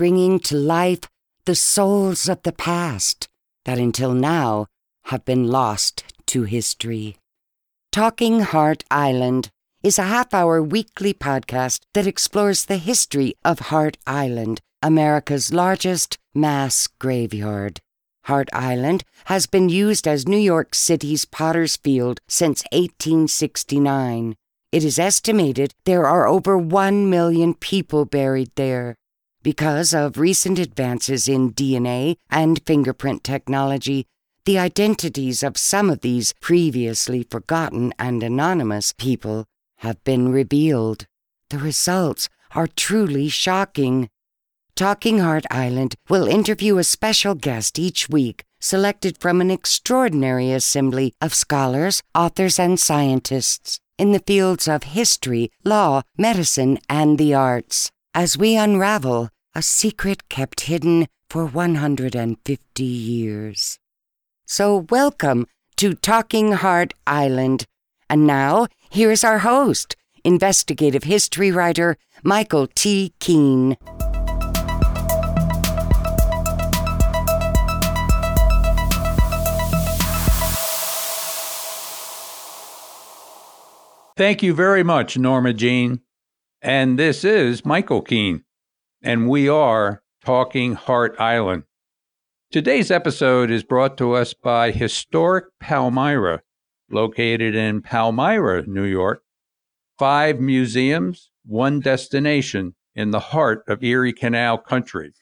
bringing to life the souls of the past that until now have been lost to history. Talking Hart Island is a half hour weekly podcast that explores the history of Hart Island, America's largest mass graveyard. Hart Island has been used as New York City's Potter's Field since 1869. It is estimated there are over 1 million people buried there. Because of recent advances in DNA and fingerprint technology, the identities of some of these previously forgotten and anonymous people have been revealed. The results are truly shocking. Talking Hart Island will interview a special guest each week, selected from an extraordinary assembly of scholars, authors, and scientists in the fields of history, law, medicine, and the arts as we unravel a secret kept hidden for 150 years. So, welcome to Talking Hart Island. And now, here's our host, investigative history writer Michael T. Keene. Thank you very much, Norma Jean. And this is Michael Keene, and we are Talking Hart Island. Today's episode is brought to us by Historic Palmyra, located in Palmyra, New York. Five museums, one destination in the heart of Erie Canal country.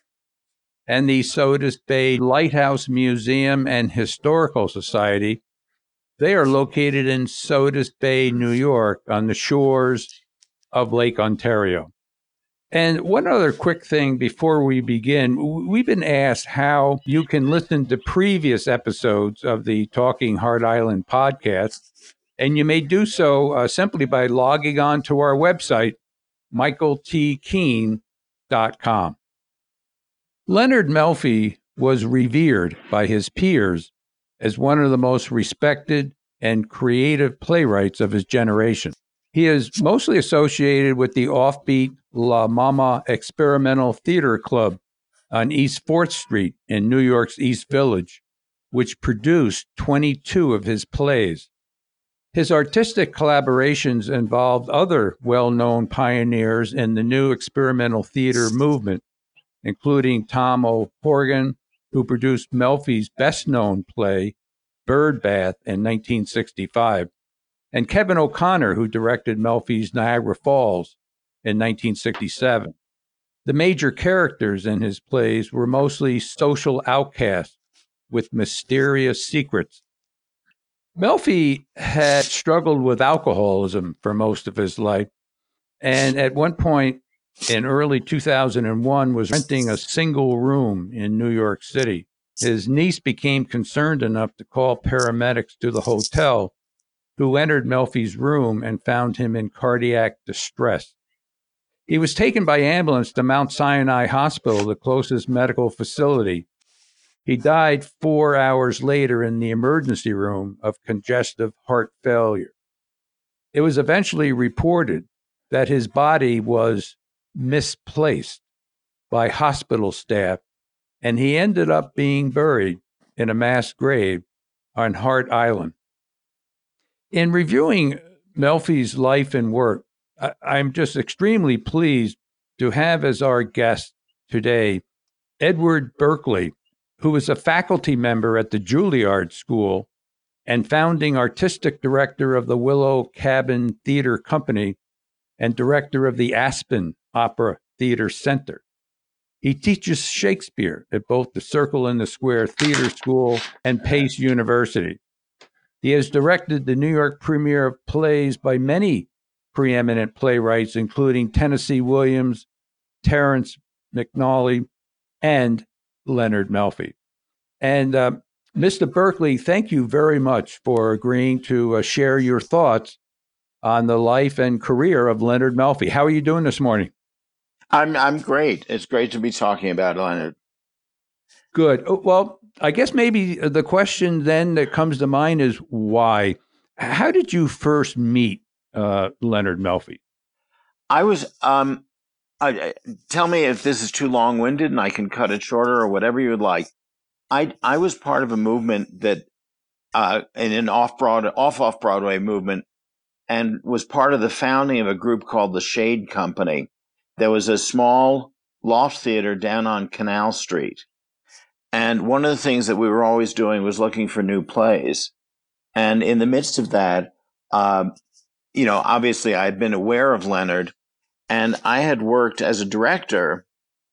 And the Sodus Bay Lighthouse Museum and Historical Society they are located in Sodus Bay, New York, on the shores of Lake Ontario. And one other quick thing before we begin we've been asked how you can listen to previous episodes of the Talking Hart Island podcast. And you may do so uh, simply by logging on to our website, michaeltkeene.com. Leonard Melfi was revered by his peers as one of the most respected and creative playwrights of his generation. He is mostly associated with the offbeat La Mama Experimental Theater Club on East 4th Street in New York's East Village, which produced 22 of his plays. His artistic collaborations involved other well known pioneers in the new experimental theater movement, including Tom O'Horgan, who produced Melfi's best known play, Bird Bath in 1965, and Kevin O'Connor, who directed Melfi's Niagara Falls in 1967. The major characters in his plays were mostly social outcasts with mysterious secrets. Melfi had struggled with alcoholism for most of his life, and at one point in early 2001 was renting a single room in New York City. His niece became concerned enough to call paramedics to the hotel, who entered Melfi's room and found him in cardiac distress. He was taken by ambulance to Mount Sinai Hospital, the closest medical facility. He died four hours later in the emergency room of congestive heart failure. It was eventually reported that his body was misplaced by hospital staff and he ended up being buried in a mass grave on Hart Island. In reviewing Melfi's life and work, I, am just extremely pleased to have as our guest today Edward Berkeley, who is a faculty member at the Juilliard School and founding artistic director of the Willow Cabin Theater Company and director of the Aspen Opera Theater Center. He teaches Shakespeare at both the Circle in the Square Theater School and Pace University. He has directed the New York premiere of plays by many preeminent playwrights, including Tennessee Williams, Terrence McNally, and Leonard Melfi. And uh, Mr. Berkeley, thank you very much for agreeing to uh, share your thoughts on the life and career of Leonard Melfi. How are you doing this morning? I'm I'm great. It's great to be talking about Leonard. Good. Oh, well, I guess maybe the question then that comes to mind is why? How did you first meet uh, Leonard Melfi? I was um, uh, tell me if this is too long winded and I can cut it shorter or whatever you would like. I I was part of a movement that uh, in an off broad off off Broadway movement and was part of the founding of a group called the Shade Company. There was a small loft theater down on Canal Street. And one of the things that we were always doing was looking for new plays. And in the midst of that, uh, you know, obviously I had been aware of Leonard and I had worked as a director.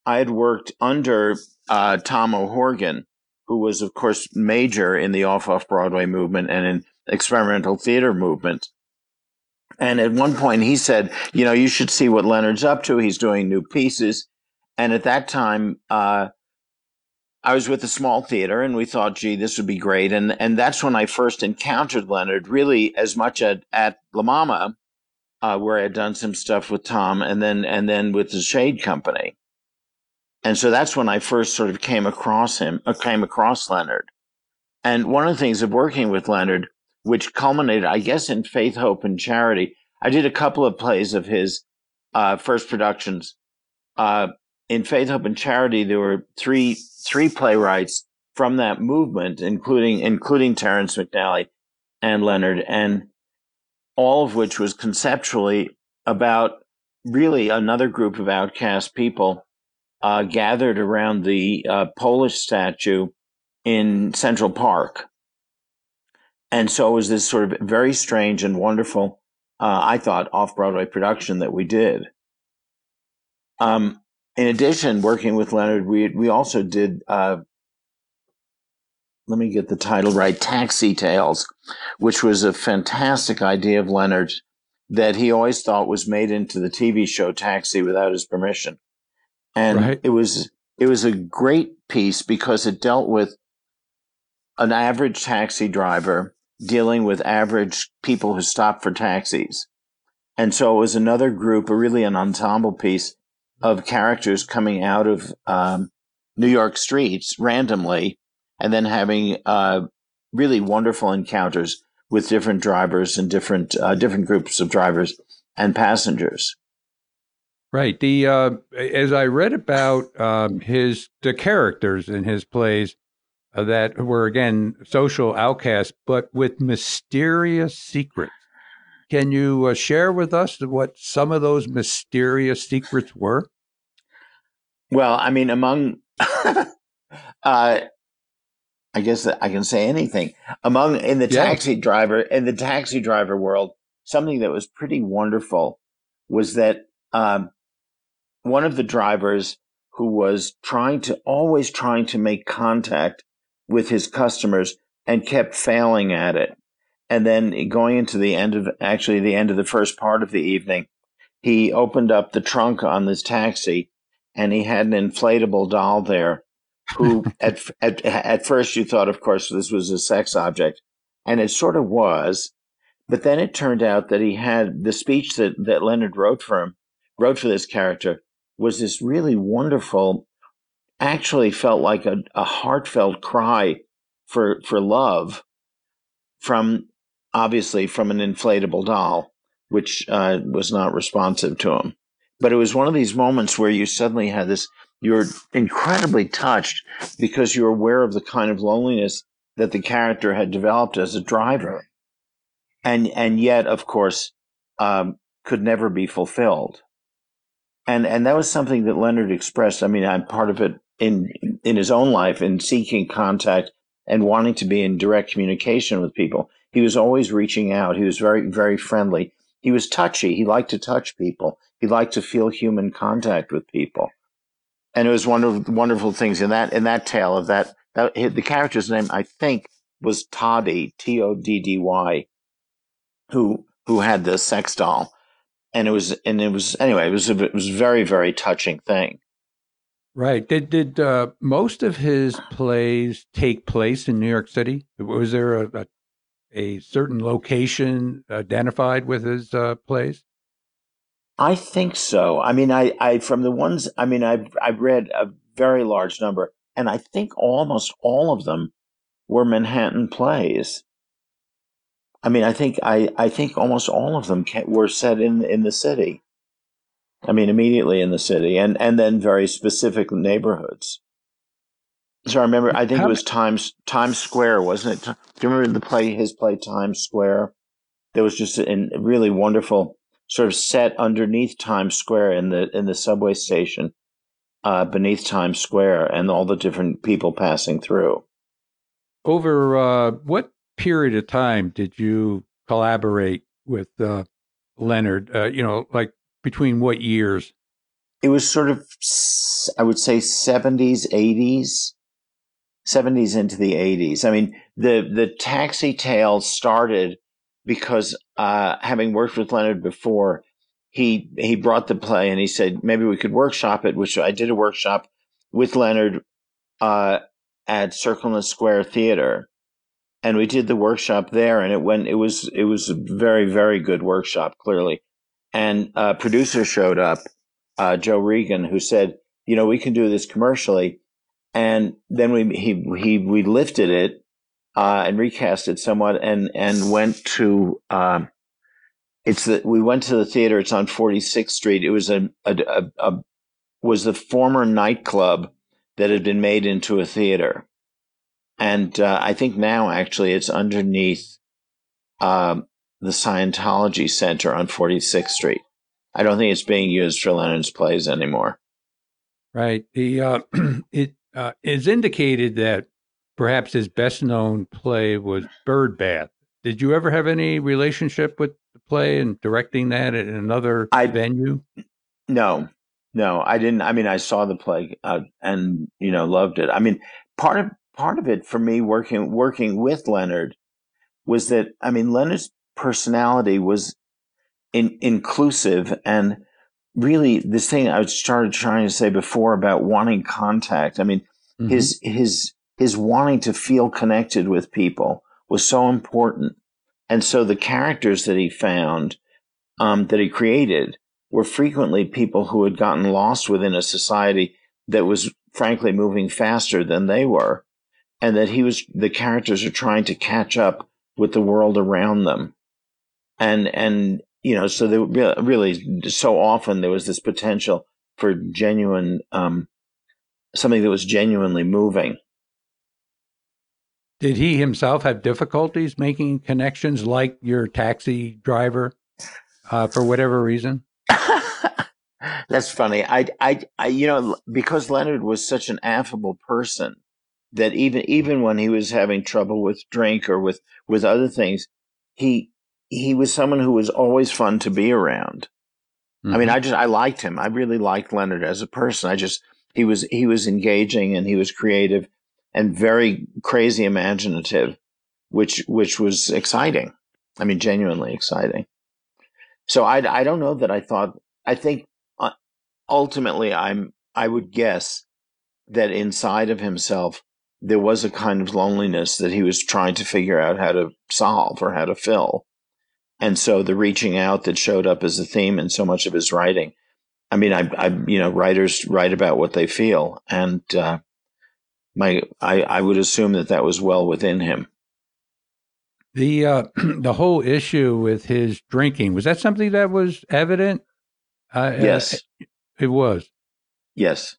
I had worked under uh, Tom O'Horgan, who was, of course, major in the off off Broadway movement and in experimental theater movement. And at one point he said, you know, you should see what Leonard's up to. He's doing new pieces. And at that time, uh, I was with a small theater and we thought, gee, this would be great. And, and that's when I first encountered Leonard really as much at, at La Mama, uh, where I had done some stuff with Tom and then, and then with the Shade Company. And so that's when I first sort of came across him, uh, came across Leonard. And one of the things of working with Leonard which culminated, I guess, in Faith, Hope, and Charity. I did a couple of plays of his uh, first productions. Uh, in Faith, Hope, and Charity, there were three three playwrights from that movement, including including Terrence McNally and Leonard, and all of which was conceptually about really another group of outcast people uh, gathered around the uh, Polish statue in Central Park. And so it was this sort of very strange and wonderful, uh, I thought, off Broadway production that we did. Um, in addition, working with Leonard, we we also did. Uh, let me get the title right. Taxi Tales, which was a fantastic idea of Leonard that he always thought was made into the TV show Taxi without his permission, and right. it was it was a great piece because it dealt with an average taxi driver dealing with average people who stop for taxis. And so it was another group, really an ensemble piece of characters coming out of um, New York streets randomly and then having uh, really wonderful encounters with different drivers and different uh, different groups of drivers and passengers. Right. The uh, as I read about um, his the characters in his plays, uh, that were again social outcasts, but with mysterious secrets. Can you uh, share with us what some of those mysterious secrets were? Well, I mean, among, uh, I guess I can say anything. Among in the yeah. taxi driver in the taxi driver world, something that was pretty wonderful was that um, one of the drivers who was trying to always trying to make contact with his customers and kept failing at it. And then going into the end of actually the end of the first part of the evening, he opened up the trunk on this taxi and he had an inflatable doll there who at, at, at first you thought, of course, this was a sex object and it sort of was. But then it turned out that he had the speech that, that Leonard wrote for him, wrote for this character was this really wonderful actually felt like a, a heartfelt cry for for love from obviously from an inflatable doll, which uh, was not responsive to him. But it was one of these moments where you suddenly had this. You're incredibly touched because you're aware of the kind of loneliness that the character had developed as a driver, and and yet, of course, um, could never be fulfilled. And and that was something that Leonard expressed. I mean, I'm part of it in in his own life in seeking contact and wanting to be in direct communication with people. He was always reaching out. He was very very friendly. He was touchy. He liked to touch people. He liked to feel human contact with people. And it was one of wonderful things in that in that tale of that, that the character's name I think was Toddy T O D D Y, who who had the sex doll, and it was and it was anyway it was a, it was a very very touching thing. Right. Did did uh, most of his plays take place in New York City? Was there a, a, a certain location identified with his uh, plays? I think so. I mean, I, I from the ones I mean, I've I've read a very large number, and I think almost all of them were Manhattan plays. I mean, I think I, I think almost all of them were set in in the city. I mean, immediately in the city, and and then very specific neighborhoods. So I remember, I think How- it was Times Times Square, wasn't it? Do you remember the play, his play Times Square? There was just a a really wonderful sort of set underneath Times Square in the in the subway station, uh, beneath Times Square, and all the different people passing through. Over uh, what period of time did you collaborate with uh, Leonard? Uh, you know, like between what years? It was sort of, I would say, seventies, eighties, seventies into the eighties. I mean, the the Taxi Tale started because uh, having worked with Leonard before, he he brought the play and he said maybe we could workshop it. Which I did a workshop with Leonard uh, at Circle the Square Theater, and we did the workshop there, and it went. It was it was a very very good workshop, clearly. And a producer showed up, uh, Joe Regan, who said, "You know, we can do this commercially." And then we he he we lifted it uh, and recast it somewhat, and and went to. Um, it's the we went to the theater. It's on Forty Sixth Street. It was a, a, a, a was the former nightclub that had been made into a theater, and uh, I think now actually it's underneath um, the Scientology Center on Forty Sixth Street. I don't think it's being used for Leonard's plays anymore. Right. The uh, it uh, is indicated that perhaps his best known play was Birdbath. Did you ever have any relationship with the play and directing that at another I- venue? No, no, I didn't. I mean, I saw the play uh, and you know loved it. I mean, part of part of it for me working working with Leonard was that I mean Leonard's personality was in, inclusive and really this thing I started trying to say before about wanting contact. I mean, Mhm. his his his wanting to feel connected with people was so important, and so the characters that he found um, that he created were frequently people who had gotten lost within a society that was frankly moving faster than they were, and that he was the characters are trying to catch up with the world around them, and and you know so they were really so often there was this potential for genuine um, something that was genuinely moving. Did he himself have difficulties making connections like your taxi driver uh, for whatever reason? That's funny. I, I, I, you know, because Leonard was such an affable person that even even when he was having trouble with drink or with with other things, he he was someone who was always fun to be around. I mean, Mhm. I just I liked him. I really liked Leonard as a person. I just he was he was engaging and he was creative and very crazy imaginative, which which was exciting. I mean, genuinely exciting. So I I don't know that I thought I think uh, ultimately I'm I would guess that inside of himself there was a kind of loneliness that he was trying to figure out how to solve or how to fill. And so the reaching out that showed up as a theme in so much of his writing. I mean, I, I you know, writers write about what they feel, and uh, my, I, I would assume that that was well within him. the uh, the whole issue with his drinking was that something that was evident? Uh, Yes, it was. yes,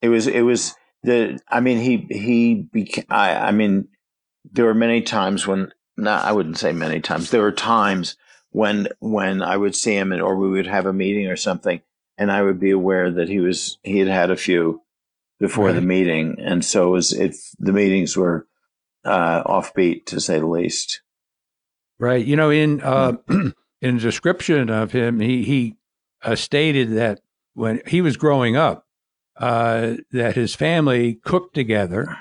it was. It was the. I mean, he he became. I, I mean, there were many times when. No, I wouldn't say many times. There were times when when I would see him, and, or we would have a meeting or something, and I would be aware that he was he had had a few before the meeting, and so it was it the meetings were uh, offbeat to say the least. Right. You know, in uh, in the description of him, he he uh, stated that when he was growing up, uh, that his family cooked together,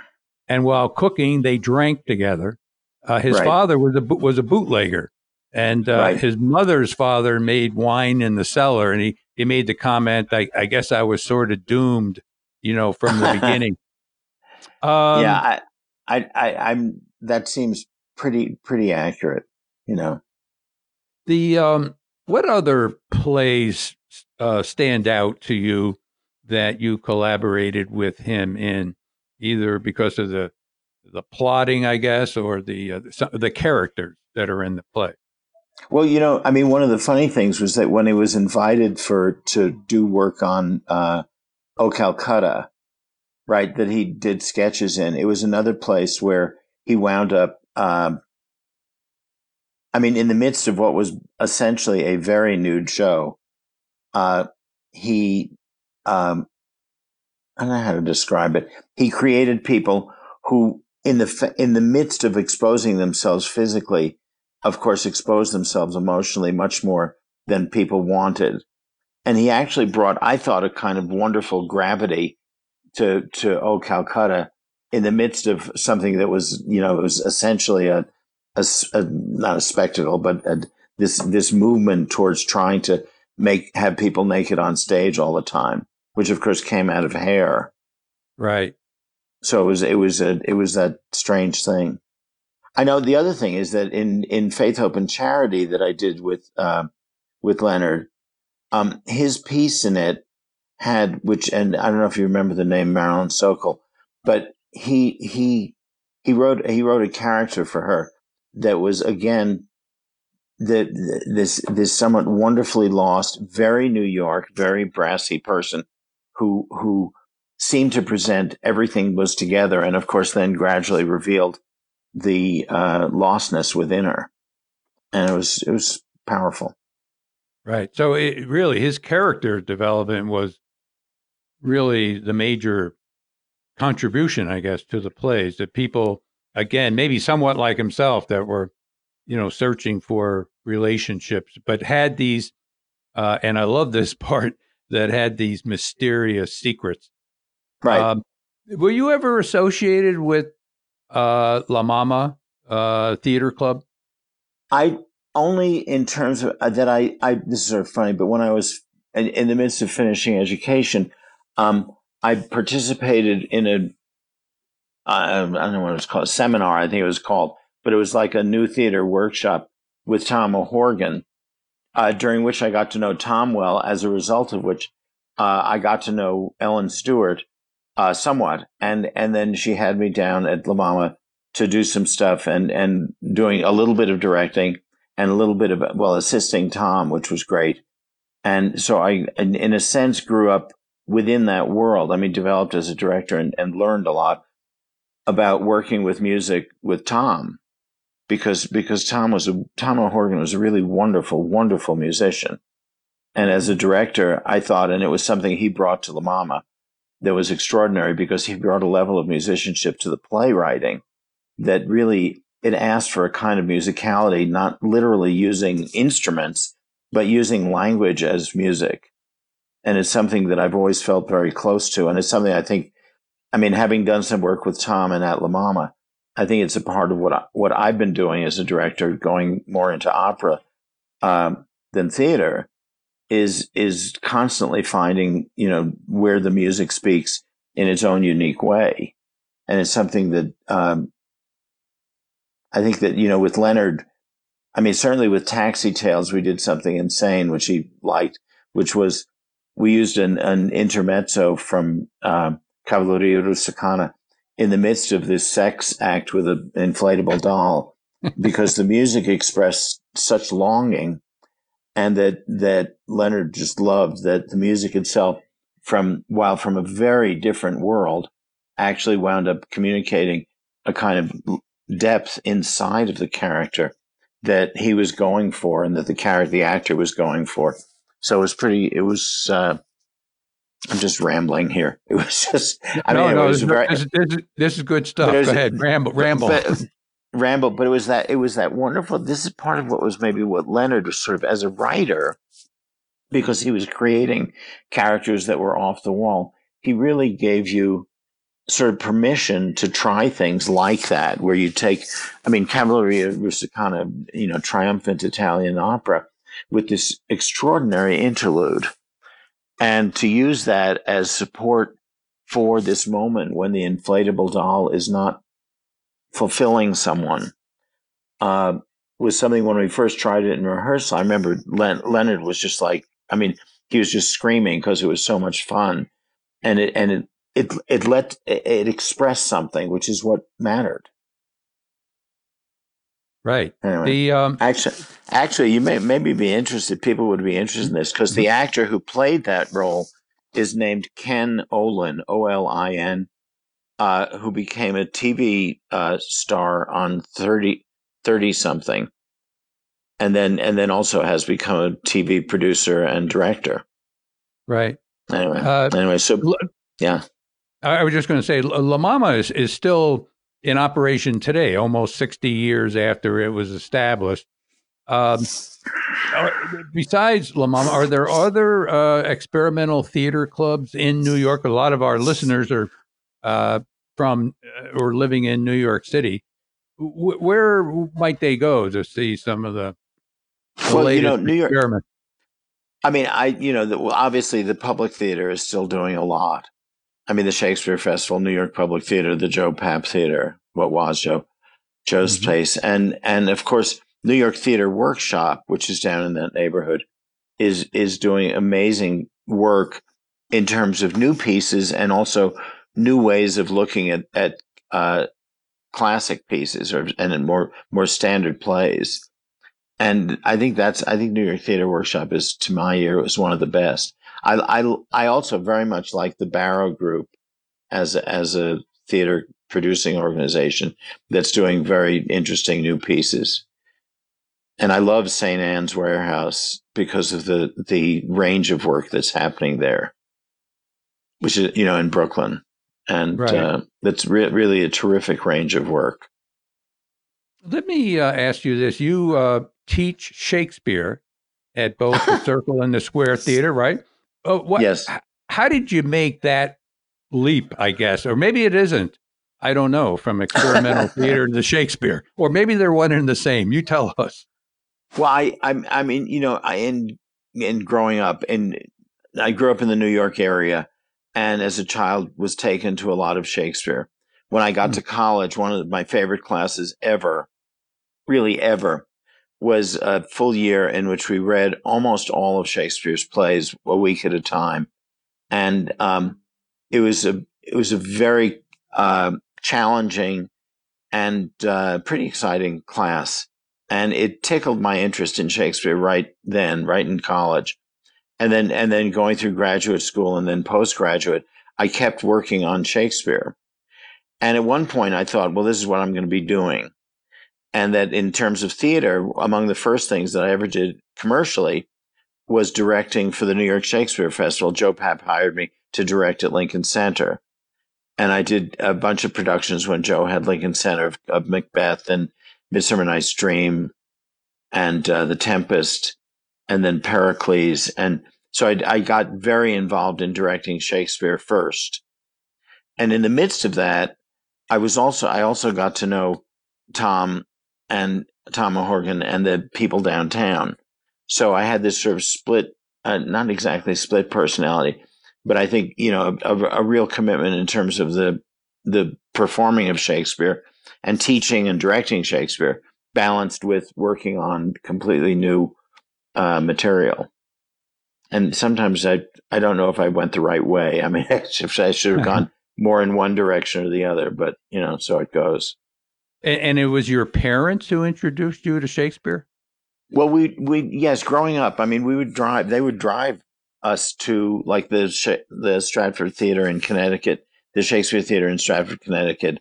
and while cooking, they drank together. Uh, his Right. father was a was a bootlegger, and uh, Right. his mother's father made wine in the cellar, and he he made the comment, "I, I guess I was sort of doomed, you know, from the beginning." Um, yeah, I, I, I, I'm. That seems pretty pretty accurate. You know. The um, what other plays uh, stand out to you that you collaborated with him in, either because of the the plotting, I guess, or the uh, the, characters that are in the play? Well, you know, I mean, one of the funny things was that when he was invited for to do work on uh, "O Calcutta," right, that he did sketches in, it was another place where he wound up. Um, I mean, in the midst of what was essentially a very nude show, uh, he, um, I don't know how to describe it. He created people who, in the in the midst of exposing themselves physically, of course, exposed themselves emotionally much more than people wanted. And he actually brought, I thought, a kind of wonderful gravity to to O Calcutta in the midst of something that was, you know, it was essentially a, a, a not a spectacle, but a, this this movement towards trying to make have people naked on stage all the time, which of course came out of hair. Right. So it was it was a it was that strange thing. I know the other thing is that in in Faith, Hope, and Charity that I did with uh, with Leonard, um, his piece in it had which, and I don't know if you remember the name Marilyn Sokol, but he he he wrote he wrote a character for her that was again that this this somewhat wonderfully lost, very New York, very brassy person who who seemed to present everything was together, and of course then gradually revealed the uh, lostness within her, and it was it was powerful. Right. So it really his character development was really the major contribution, I guess, to the plays that people again maybe somewhat like himself that were you know searching for relationships, but had these. Uh, and I love this part that had these mysterious secrets. Right. Um, were you ever associated with uh, La Mama uh, Theater Club? I only in terms of uh, that I, I this is sort of funny, but when I was in, in the midst of finishing education, um, I participated in a I don't know what it was called, seminar, I think it was called, but it was like a new theater workshop with Tom O'Horgan, uh, during which I got to know Tom well, as a result of which uh, I got to know Ellen Stewart, uh, somewhat, and and then she had me down at La Mama to do some stuff and and doing a little bit of directing and a little bit of well assisting Tom, which was great. And so I, in, in a sense, grew up within that world. I mean, developed as a director and, and learned a lot about working with music with Tom because because Tom was a Tom O'Horgan was a really wonderful, wonderful musician. And as a director, I thought, and it was something he brought to La Mama, that was extraordinary because he brought a level of musicianship to the playwriting that really it asked for a kind of musicality, not literally using instruments, but using language as music. And it's something that I've always felt very close to. And it's something I think, I mean, having done some work with Tom and at La Mama, I think it's a part of what I, what I've been doing as a director, going more into opera um, than theater, is is constantly finding you know where the music speaks in its own unique way, and it's something that um, I think that you know with Leonard, I mean certainly with Taxi Tales we did something insane which he liked, which was we used an, an intermezzo from um, Cavalleria Rusticana in the midst of this sex act with an inflatable doll because the music expressed such longing and that that Leonard just loved that the music itself from while from a very different world actually wound up communicating a kind of depth inside of the character that he was going for and that the character the actor was going for so it was pretty it was uh, I'm just rambling here. It was just, I no, mean, no, it was this, very, this, is, this, is, this is good stuff. Go ahead, ramble, ramble. But, ramble, but it was that it was that wonderful. This is part of what was maybe what Leonard was sort of as a writer, because he was creating characters that were off the wall. He really gave you sort of permission to try things like that, where you take, I mean, Cavalleria Rusticana, you know, triumphant Italian opera with this extraordinary interlude, and to use that as support for this moment when the inflatable doll is not fulfilling someone uh, was something when we first tried it in rehearsal. I remember Len- Leonard was just like, I mean, he was just screaming because it was so much fun, and it and it it it let it expressed something, which is what mattered. Right. Anyway. The um, Actually, actually, you may maybe be interested. People would be interested in this because the actor who played that role is named Ken Olin, O L I N, uh, who became a TV uh, star on 30, 30 something, and then and then also has become a TV producer and director. right. Anyway, Uh, anyway, so yeah, I was just going to say, La La Mama is, is still in operation today, almost 60 years after it was established. Um, besides La Mama, are there other uh, experimental theater clubs in New York? A lot of our listeners are uh, from uh, or living in New York City. Wh- where might they go to see some of the, the well, you know, New York. I mean, I you know, the, well, obviously the public theater is still doing a lot. I mean, the Shakespeare Festival, New York Public Theater, the Joe Papp Theater, what was Joe Joe's Mhm. place, and and of course New York Theater Workshop, which is down in that neighborhood, is is doing amazing work in terms of new pieces and also new ways of looking at at uh, classic pieces or and more more standard plays. And I think that's I think New York Theater Workshop is to my ear was one of the best. I I I also very much like the Barrow Group as a, as a theater producing organization that's doing very interesting new pieces. And I love St. Ann's Warehouse because of the the range of work that's happening there, which is you know in Brooklyn, and Right. uh, that's re- really a terrific range of work. Let me uh, ask you this: You uh, teach Shakespeare at both the Circle in the Square Theater, right? Oh, what? Yes. h- How did you make that leap? I guess, or maybe it isn't. I don't know. From experimental theater to Shakespeare, or maybe they're one and the same. You tell us. Well, I, I, I mean, you know, I in in growing up, and I grew up in the New York area, and as a child was taken to a lot of Shakespeare. When I got Hmm. to college, one of my favorite classes ever, really ever, was a full year in which we read almost all of Shakespeare's plays a week at a time, and um, it was a it was a very uh, challenging and uh, pretty exciting class and it tickled my interest in Shakespeare right then, right in college, and then and then going through graduate school and then postgraduate, I kept working on Shakespeare. And at one point, I thought, well, this is what I'm going to be doing, and that in terms of theater, among the first things that I ever did commercially was directing for the New York Shakespeare Festival. Joe Papp hired me to direct at Lincoln Center. And I did a bunch of productions when Joe had Lincoln Center of, of Macbeth and Midsummer Night's Dream and uh, The Tempest and then Pericles. And so I, I got very involved in directing Shakespeare first. And in the midst of that, I was also, I also got to know Tom and Tom O'Horgan and the people downtown. So I had this sort of split, uh, not exactly split personality, but I think, you know, a, a, a real commitment in terms of the, the performing of Shakespeare and teaching and directing Shakespeare balanced with working on completely new uh, material. And sometimes I, I don't know if I went the right way. I mean, I should, I should have gone more in one direction or the other, but you know, so it goes. And, and it was your parents who introduced you to Shakespeare. Well, we we yes, growing up, I mean, we would drive. They would drive us to like the Sh- the Stratford Theater in Connecticut, the Shakespeare Theater in Stratford, Connecticut,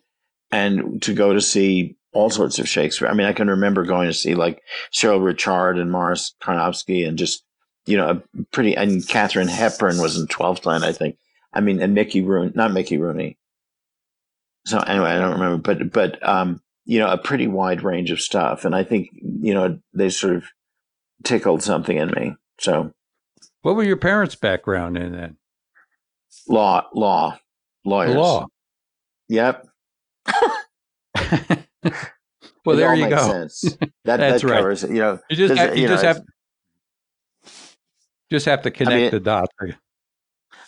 and to go to see all sorts of Shakespeare. I mean, I can remember going to see like Cyril Ritchard and Morris Carnovsky, and just you know, a pretty and Katharine Hepburn was in Twelfth Night, I think. I mean, and Mickey Rooney, not Mickey Rooney. So anyway, I don't remember, but but um, you know, a pretty wide range of stuff, and I think you know they sort of tickled something in me. So What were your parents' background in then? law, law, lawyers. Law. Yep. well, It there you makes go. Sense. That That's that right. covers it. You know, You just have, you you just know, have just have to connect mean- the dots.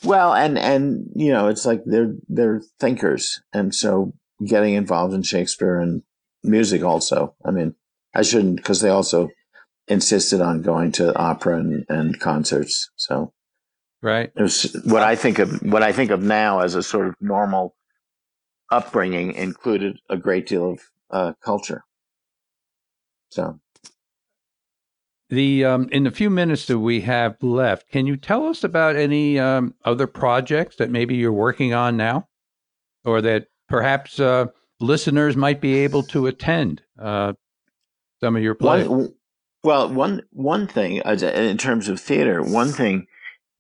well, and and you know, it's like they're they're thinkers, and so getting involved in Shakespeare and music also. I mean, I shouldn't because they also insisted on going to opera and, and concerts. So Right. it was what I think of what I think of now as a sort of normal upbringing included a great deal of uh, culture. So the um, in the few minutes that we have left, can you tell us about any um, other projects that maybe you're working on now, or that perhaps uh, listeners might be able to attend uh, some of your plays? One, well, one one thing in terms of theater, one thing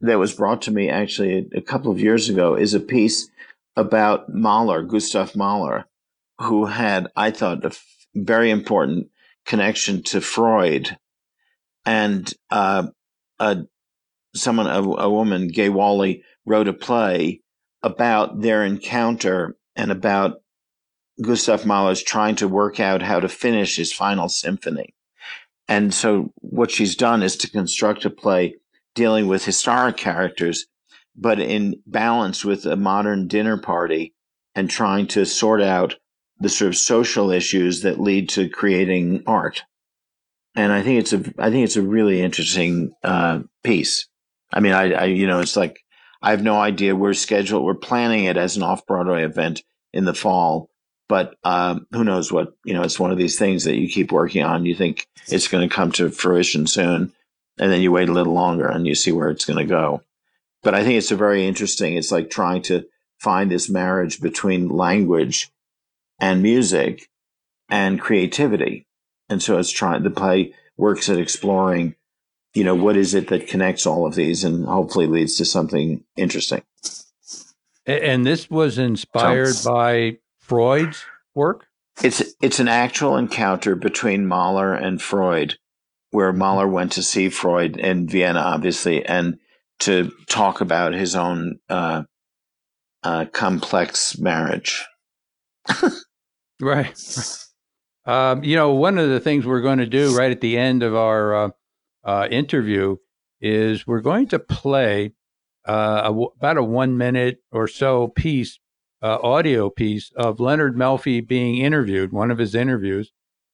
that was brought to me actually a couple of years ago is a piece about Mahler, Gustav Mahler, who had, I thought, a very important connection to Freud and uh, a, someone, a, a woman, Gay Walley, wrote a play about their encounter and about Gustav Mahler's trying to work out how to finish his final symphony. And so what she's done is to construct a play dealing with historic characters, but in balance with a modern dinner party and trying to sort out the sort of social issues that lead to creating art and I think it's a I think it's a really interesting uh, piece. I mean, I, I you know it's like I have no idea. We're scheduled. We're planning it as an off Broadway event in the fall, but um, who knows what you know? It's one of these things that you keep working on. You think it's going to come to fruition soon, and then you wait a little longer and you see where it's going to go. But I think it's a very interesting. It's like trying to find this marriage between language and music and creativity and so it's trying the play works at exploring, you know, what is it that connects all of these and hopefully leads to something interesting. And this was inspired so, by Freud's work? It's it's an actual encounter between Mahler and Freud, where Mahler went to see Freud in Vienna, obviously, and to talk about his own uh, uh, complex marriage. Right. Um, you know, one of the things we're going to do right at the end of our uh, uh, interview is we're going to play uh, a, about a one minute or so piece, uh, audio piece of Leonard Melfi being interviewed, one of his interviews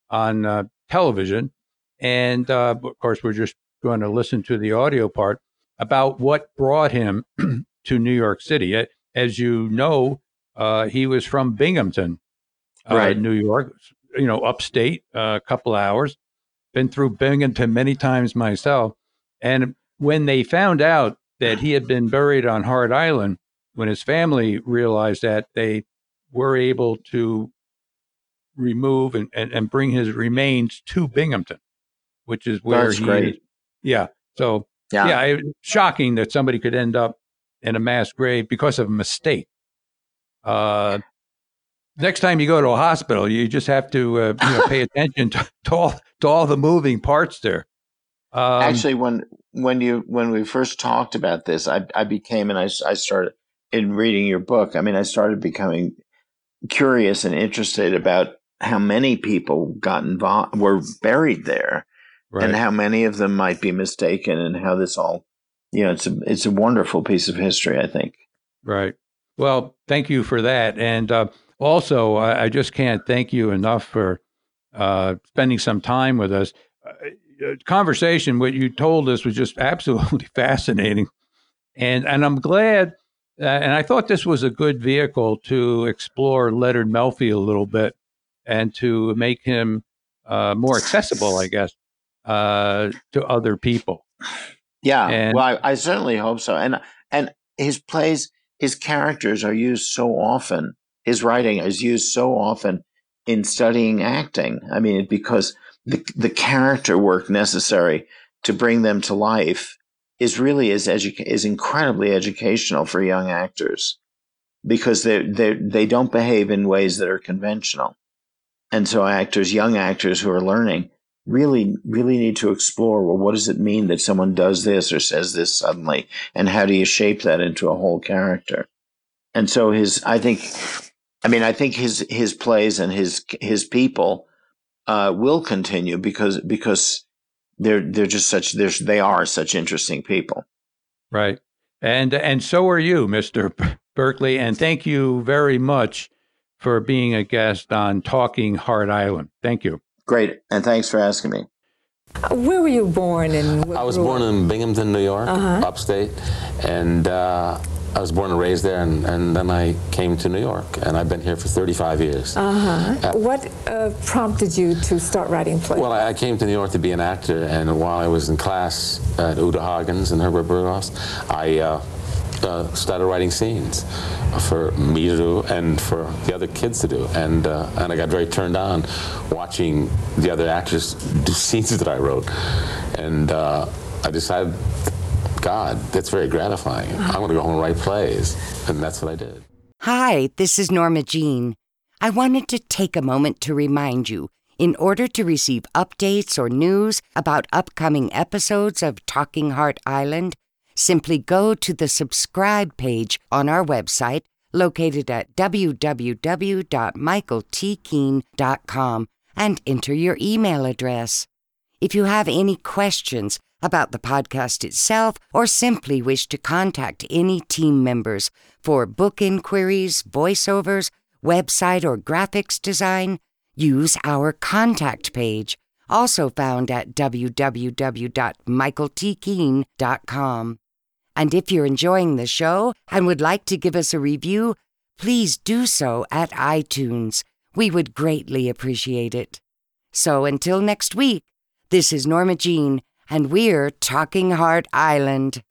on uh, television. And uh, of course, we're just going to listen to the audio part about what brought him to New York City. As you know, he was from Binghamton, right. New York, you know, upstate uh, a couple hours. Been through Binghamton many times myself. And when they found out that he had been buried on Hart Island, when his family realized that, they were able to remove and, and, and bring his remains to Binghamton, which is where That's he. Great. Yeah. So yeah, yeah it, shocking that somebody could end up in a mass grave because of a mistake. Uh, next time you go to a hospital, you just have to uh, you know, pay attention to, to, all to all the moving parts there. Um, Actually, when when you when we first talked about this, I I became and I I started in reading your book. I mean, I started becoming curious and interested about how many people got involved were buried there, right. and how many of them might be mistaken, and how this all, you know, it's a it's a wonderful piece of history. I think. Right. Well, thank you for that, and. Uh, also, I, I just can't thank you enough for uh, spending some time with us. Uh, uh conversation, what you told us was just absolutely fascinating, and and I'm glad. Uh, and I thought this was a good vehicle to explore Leonard Melfi a little bit and to make him uh, more accessible, I guess, uh, to other people. Yeah, and, well, I, I certainly hope so. And and his plays, his characters are used so often his writing is used so often in studying acting. I mean, because the, the character work necessary to bring them to life is really is edu- is incredibly educational for young actors because they they they don't behave in ways that are conventional, and so actors, young actors who are learning, really really need to explore. Well, what does it mean that someone does this or says this suddenly, and how do you shape that into a whole character? And so his, I think I mean, I think his his plays and his his people uh, will continue because because they're they're just such they're, they are such interesting people. Right, and and so are you, Mister Berkeley, and thank you very much for being a guest on Talking Hart Island. Thank you. Great, and thanks for asking me. Where were you born? And I was born in Binghamton, New York, uh-huh. upstate, and uh, I was born and raised there, and, and then I came to New York, and I've been here for 35 years. Uh-huh. what uh, prompted you to start writing plays? Well, I came to New York to be an actor, and while I was in class at Uta Hagens and Herbert Berghof, I uh, started writing scenes for me to do and for the other kids to do. And, uh, and I got very turned on watching the other actors do scenes that I wrote. And uh, I decided God, that's very gratifying. I'm going to go home and write plays. And that's what I did. Hi, this is Norma Jean. I wanted to take a moment to remind you in order to receive updates or news about upcoming episodes of Talking Hart Island, simply go to the subscribe page on our website located at www.michaeltkeene.com and enter your email address. If you have any questions, about the podcast itself or simply wish to contact any team members for book inquiries, voiceovers, website or graphics design, use our contact page, also found at www.michaeltkeene.com. And if you're enjoying the show and would like to give us a review, please do so at iTunes. We would greatly appreciate it. So until next week, this is Norma Jean and we're Talking Hart Island.